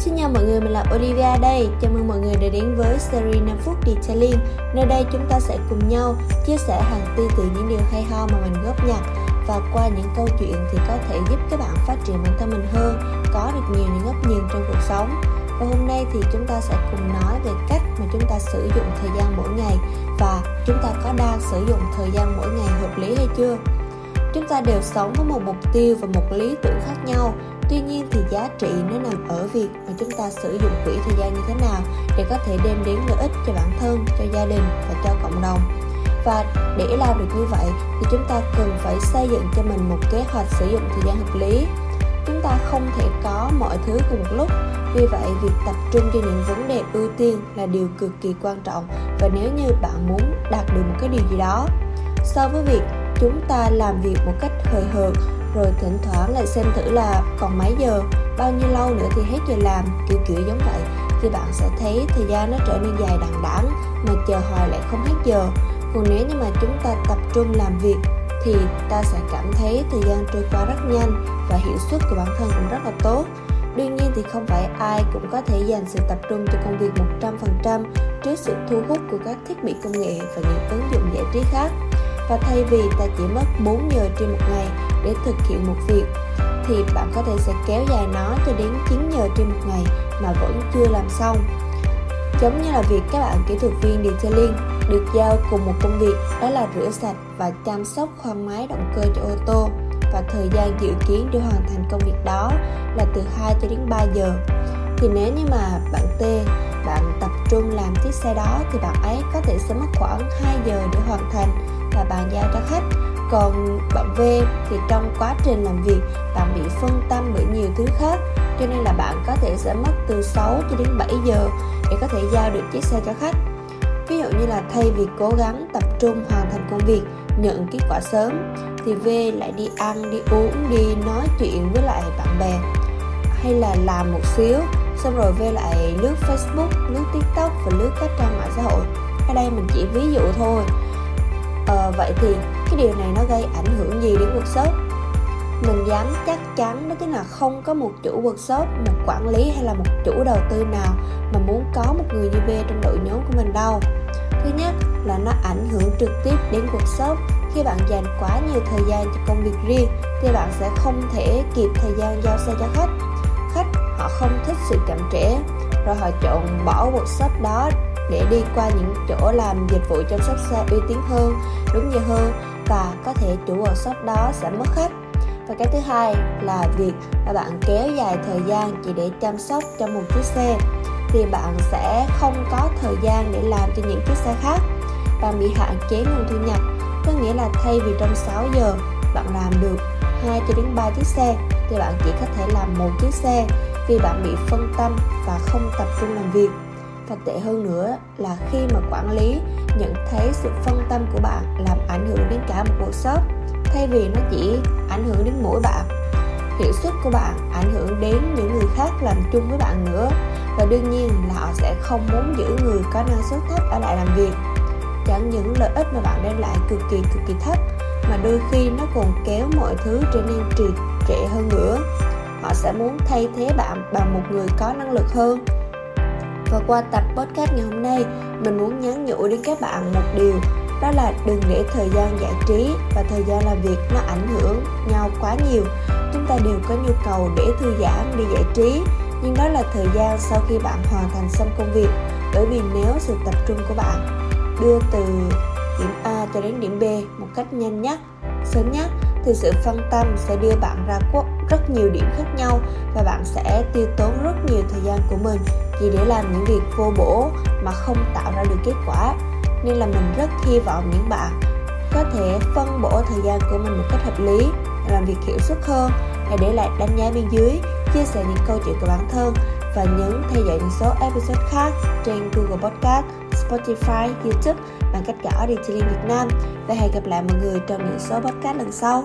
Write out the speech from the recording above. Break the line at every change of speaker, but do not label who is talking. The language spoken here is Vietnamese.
xin chào mọi người mình là Olivia đây, chào mừng mọi người đã đến với series 5 phút Detailing Nơi đây chúng ta sẽ cùng nhau chia sẻ hàng tư từ những điều hay ho mà mình góp nhặt Và qua những câu chuyện thì có thể giúp các bạn phát triển bản thân mình hơn Có được nhiều những góc nhìn trong cuộc sống. Và hôm nay thì chúng ta sẽ cùng nói về cách mà chúng ta sử dụng thời gian mỗi ngày Và chúng ta có đang sử dụng thời gian mỗi ngày hợp lý hay chưa? Chúng ta đều sống với một mục tiêu và một lý tưởng khác nhau. Tuy nhiên thì giá trị nó nằm ở việc ta sử dụng quỹ thời gian như thế nào để có thể đem đến lợi ích cho bản thân, cho gia đình và cho cộng đồng. Và để làm được như vậy thì chúng ta cần phải xây dựng cho mình một kế hoạch sử dụng thời gian hợp lý. Chúng ta không thể có mọi thứ cùng một lúc, vì vậy việc tập trung cho những vấn đề ưu tiên là điều cực kỳ quan trọng và nếu như bạn muốn đạt được một cái điều gì đó so với việc chúng ta làm việc một cách hời hợt rồi thỉnh thoảng lại xem thử là còn mấy giờ bao nhiêu lâu nữa thì hết giờ làm, kiểu kiểu giống vậy. Thì bạn sẽ thấy thời gian nó trở nên dài đằng đẵng, mà chờ hoài lại không hết giờ. Còn nếu như mà chúng ta tập trung làm việc, thì ta sẽ cảm thấy thời gian trôi qua rất nhanh và hiệu suất của bản thân cũng rất là tốt. Đương nhiên thì không phải ai cũng có thể dành sự tập trung cho công việc 100% trước sự thu hút của các thiết bị công nghệ và những ứng dụng giải trí khác. Và thay vì ta chỉ mất 4 giờ trên một ngày để thực hiện một việc thì bạn có thể sẽ kéo dài nó cho đến 9 giờ trên một ngày mà vẫn chưa làm xong. Giống như là việc các bạn kỹ thuật viên detailing được giao cùng một công việc, đó là rửa sạch và chăm sóc khoang máy động cơ cho ô tô và thời gian dự kiến để hoàn thành công việc đó là từ 2 cho đến 3 giờ. Thì nếu như mà bạn T, bạn tập trung làm chiếc xe đó thì bạn ấy có thể sẽ mất khoảng 2 giờ để hoàn thành và bàn giao cho khách còn bạn V thì trong quá trình làm việc bạn bị phân tâm bởi nhiều thứ khác. Cho nên là bạn có thể sẽ mất từ 6 cho đến 7 giờ để có thể giao được chiếc xe cho khách. Ví dụ như là thay vì cố gắng tập trung hoàn thành công việc nhận kết quả sớm thì V lại đi ăn, đi uống, đi nói chuyện với lại bạn bè. Hay là làm một xíu xong rồi V lại lướt Facebook, lướt TikTok và lướt các trang mạng xã hội. Ở đây mình chỉ ví dụ thôi. À, vậy thì cái điều này nó gây ảnh hưởng gì đến workshop? Mình dám chắc chắn đó chính là không có một chủ workshop, một quản lý hay là một chủ đầu tư nào mà muốn có một người như V trong đội nhóm của mình đâu. Thứ nhất là nó ảnh hưởng trực tiếp đến workshop. Khi bạn dành quá nhiều thời gian cho công việc riêng thì bạn sẽ không thể kịp thời gian giao xe cho khách. Khách, họ không thích sự chậm trễ, rồi họ chọn bỏ workshop đó để đi qua những chỗ làm dịch vụ chăm sóc xe uy tín hơn, đúng giờ hơn và có thể chủ workshop đó sẽ mất khách và cái thứ hai là việc mà bạn kéo dài thời gian chỉ để chăm sóc cho một chiếc xe, thì bạn sẽ không có thời gian để làm cho những chiếc xe khác. Bạn bị hạn chế nguồn thu nhập, có nghĩa là thay vì trong 6 giờ bạn làm được 2 cho đến 3 chiếc xe, thì bạn chỉ có thể làm một chiếc xe vì bạn bị phân tâm và không tập trung làm việc. Và tệ hơn nữa là khi mà quản lý nhận thấy sự phân tâm của bạn làm ảnh hưởng cả một cuộc shop? Thay vì nó chỉ ảnh hưởng đến mỗi bạn, hiệu suất của bạn ảnh hưởng đến những người khác làm chung với bạn nữa. Và đương nhiên là họ sẽ không muốn giữ người có năng suất thấp ở lại làm việc. Chẳng những lợi ích mà bạn đem lại cực kỳ cực kỳ thấp, mà đôi khi nó còn kéo mọi thứ trở nên trì trệ hơn nữa. Họ sẽ muốn thay thế bạn bằng một người có năng lực hơn. Và qua tập podcast ngày hôm nay, mình muốn nhắn nhủ đến các bạn một điều đó là đừng để thời gian giải trí và thời gian làm việc nó ảnh hưởng nhau quá nhiều. Chúng ta đều có nhu cầu để thư giãn để giải trí. Nhưng đó là thời gian sau khi bạn hoàn thành xong công việc. Bởi vì nếu sự tập trung của bạn đưa từ điểm A cho đến điểm B một cách nhanh nhất sớm nhất thì sự phân tâm sẽ đưa bạn ra quốc rất nhiều điểm khác nhau và bạn sẽ tiêu tốn rất nhiều thời gian của mình. Chỉ để làm những việc vô bổ mà không tạo ra được kết quả nên là mình rất hy vọng những bạn có thể phân bổ thời gian của mình một cách hợp lý làm việc hiệu suất hơn hãy để lại đánh giá bên dưới chia sẻ những câu chuyện của bản thân và nhấn theo dõi những số episode khác trên Google Podcast, Spotify, YouTube bằng cách gõ Detailing Việt Nam và hẹn gặp lại mọi người trong những số podcast lần sau.